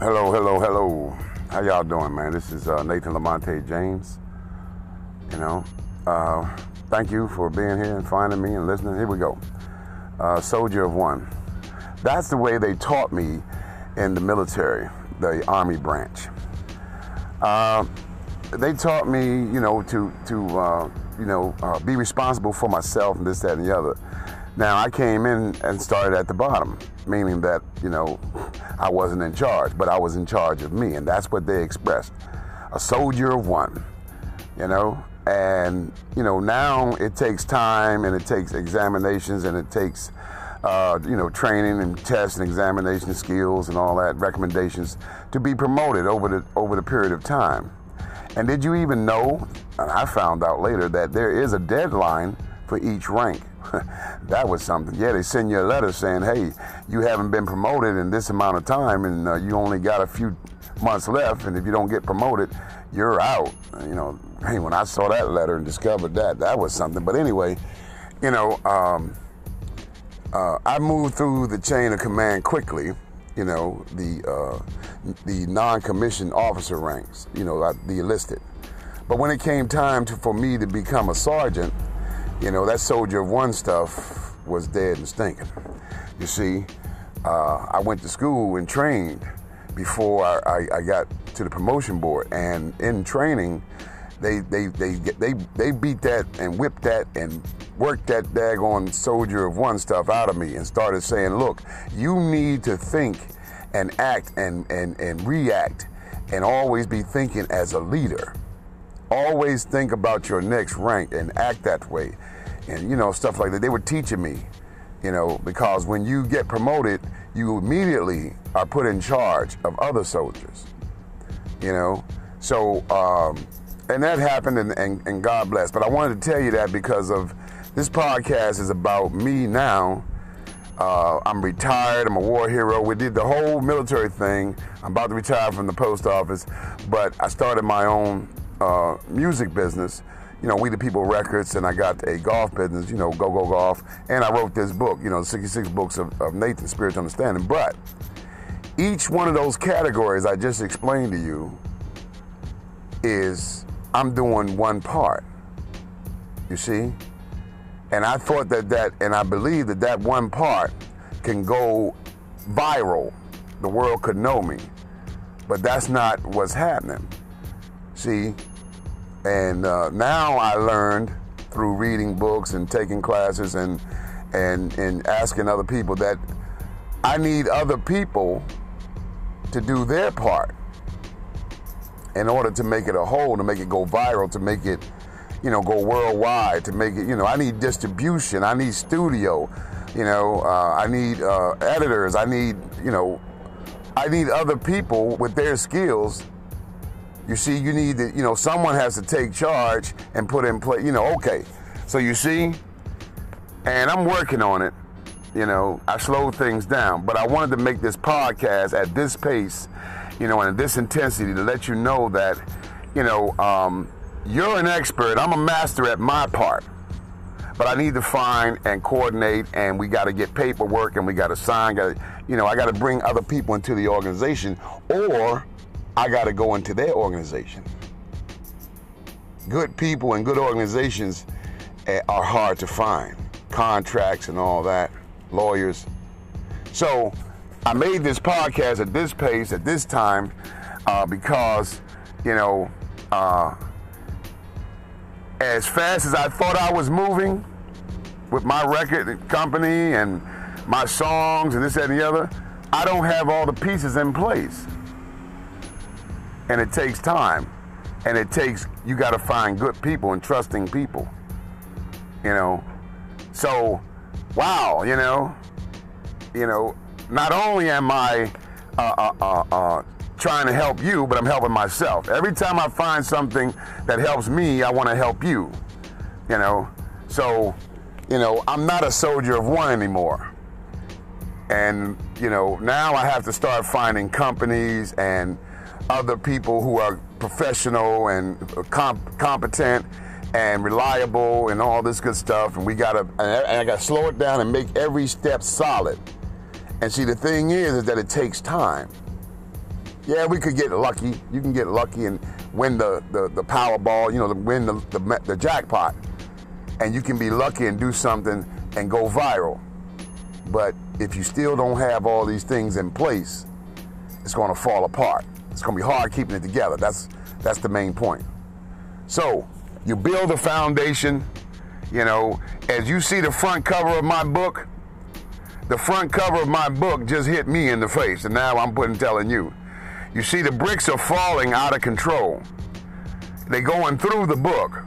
Hello, hello, hello. How y'all doing, man? This is uh, Nathan Lamonte James. You know, uh, thank you for being here and finding me and listening. Here we go. Uh, Soldier of One. That's the way they taught me in the military, the Army branch. Uh, they taught me, you know, to to uh, you know uh, be responsible for myself and this, that, and the other. Now I came in and started at the bottom, meaning that you know I wasn't in charge, but I was in charge of me, and that's what they expressed. A soldier of one, you know. And you know now it takes time and it takes examinations and it takes uh, you know training and tests and examination skills and all that recommendations to be promoted over the over the period of time. And did you even know? I found out later that there is a deadline for each rank. that was something. Yeah, they send you a letter saying, "Hey, you haven't been promoted in this amount of time, and uh, you only got a few months left, and if you don't get promoted, you're out." You know, hey, when I saw that letter and discovered that, that was something. But anyway, you know, um, uh, I moved through the chain of command quickly. You know, the uh, the non-commissioned officer ranks. You know, the enlisted. But when it came time to, for me to become a sergeant, you know, that soldier of one stuff was dead and stinking. You see, uh, I went to school and trained before I, I, I, got to the promotion board, and in training, they they they they they beat that and whipped that and worked that daggone soldier of one stuff out of me and started saying, look, you need to think and act and and and react and always be thinking as a leader. Always think about your next rank and act that way and you know stuff like that. They were teaching me, you know, because when you get promoted, you immediately are put in charge of other soldiers, you know. So um, and that happened, and, and, and God bless. But I wanted to tell you that because of this podcast is about me now. Uh, I'm retired. I'm a war hero. We did the whole military thing. I'm about to retire from the post office, but I started my own uh, music business you know, We the People Records, and I got a golf business, you know, Go Go Golf, and I wrote this book, you know, 66 books of, of Nathan Spiritual Understanding. But each one of those categories I just explained to you is I'm doing one part. You see? And I thought that that, and I believe that that one part can go viral. The world could know me. But that's not what's happening. See, and uh, now I learned through reading books and taking classes and and and asking other people that I need other people to do their part in order to make it a whole, to make it go viral, to make it, you know, go worldwide, to make it, you know, I need distribution, I need studio, you know, uh, I need uh, editors, I need, you know, I need other people with their skills you see, you need to, you know, someone has to take charge and put in place, you know, okay. So you see, and I'm working on it. You know, I slowed things down, but I wanted to make this podcast at this pace, you know, and this intensity to let you know that, you know, um, you're an expert. I'm a master at my part. But I need to find and coordinate, and we got to get paperwork, and we got to sign. Got to, you know, I got to bring other people into the organization, or I got to go into their organization. Good people and good organizations eh, are hard to find. Contracts and all that, lawyers. So I made this podcast at this pace, at this time, uh, because, you know, uh, as fast as I thought I was moving with my record company and my songs and this, that, and the other, I don't have all the pieces in place and it takes time. And it takes you got to find good people and trusting people. You know? So wow you know? You know not only am i uh, uh, uh, uh, trying to help you but i'm helping myself. Every time i find something that helps me i want to help you. You know? So you know i'm not a soldier of one anymore. And you know now i have to start finding companies and other people who are professional and comp- competent and reliable and all this good stuff. And we gotta, and I gotta slow it down and make every step solid. And see, the thing is, is that it takes time. Yeah, we could get lucky. You can get lucky and win the, the, the Powerball, you know, win the, the, the jackpot. And you can be lucky and do something and go viral. But if you still don't have all these things in place, it's going to fall apart. It's to be hard keeping it together. That's that's the main point. So you build a foundation. You know, as you see the front cover of my book, the front cover of my book just hit me in the face, and now I'm putting telling you. You see, the bricks are falling out of control. They're going through the book,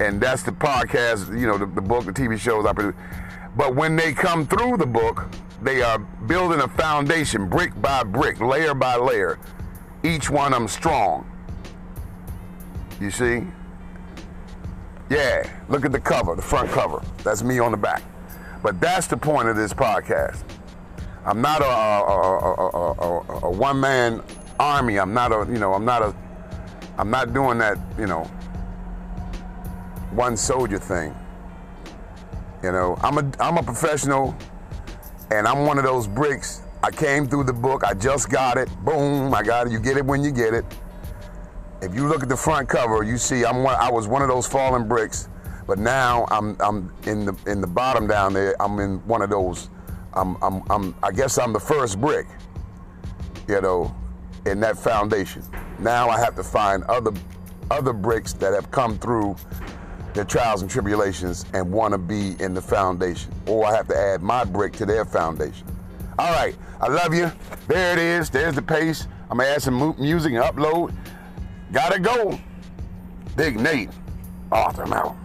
and that's the podcast. You know, the, the book, the TV shows I produce. But when they come through the book, they are building a foundation, brick by brick, layer by layer. Each one of them strong. You see? Yeah, look at the cover, the front cover. That's me on the back. But that's the point of this podcast. I'm not a, a, a, a one man army. I'm not a, you know, I'm not a, I'm not doing that, you know, one soldier thing. You know, I'm a, I'm a professional and I'm one of those bricks. I came through the book. I just got it. Boom, I got it. You get it when you get it. If you look at the front cover, you see I'm one, I was one of those fallen bricks, but now I'm I'm in the in the bottom down there. I'm in one of those. I'm I'm, I'm I guess I'm the first brick. You know, in that foundation. Now I have to find other other bricks that have come through their trials and tribulations and want to be in the foundation. Or I have to add my brick to their foundation. All right, I love you. There it is. There's the pace. I'm to add some music and upload. Gotta go. Big Nate, Arthur, I'm out.